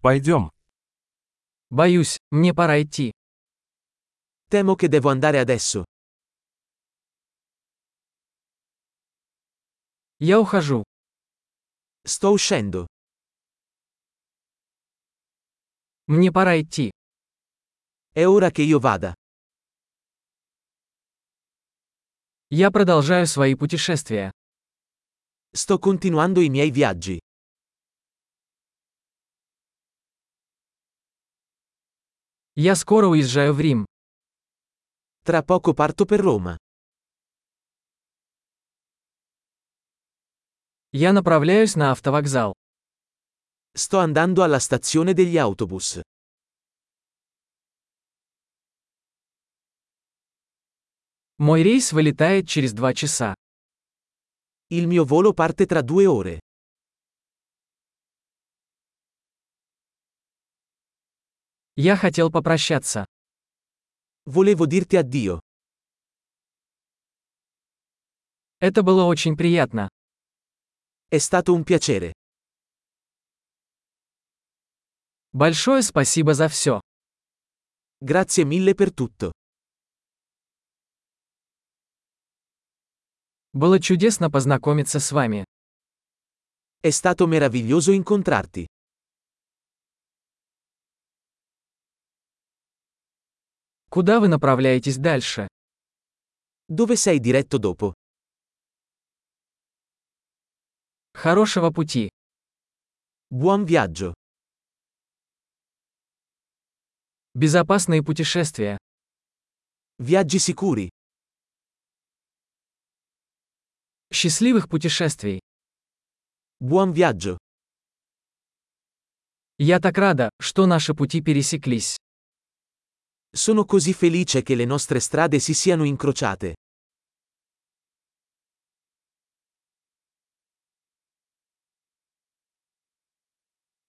Пойдем. Боюсь, мне пора идти. Temo che devo andare adesso. Я ухожу. Sto uscendo. Мне пора идти. È ora che io vada. Я продолжаю свои путешествия. Sto continuando i miei viaggi. Я скоро уезжаю в Рим. Tra poco parto per Roma. Я направляюсь на автовокзал. Sto andando alla stazione degli autobus. Мой рейс вылетает через два часа. Il mio volo parte tra due ore. Я хотел попрощаться. Volevo dirti addio. Это было очень приятно. È stato un piacere. Большое спасибо за все. Grazie mille per tutto. Было чудесно познакомиться с вами. È stato meraviglioso incontrarti. Куда вы направляетесь дальше? Dove sei diretto dopo? Хорошего пути. Buon viaggio. Безопасные путешествия. Viaggi sicuri. Счастливых путешествий. Buon viaggio. Я так рада, что наши пути пересеклись. Sono così felice che le nostre strade si siano incrociate.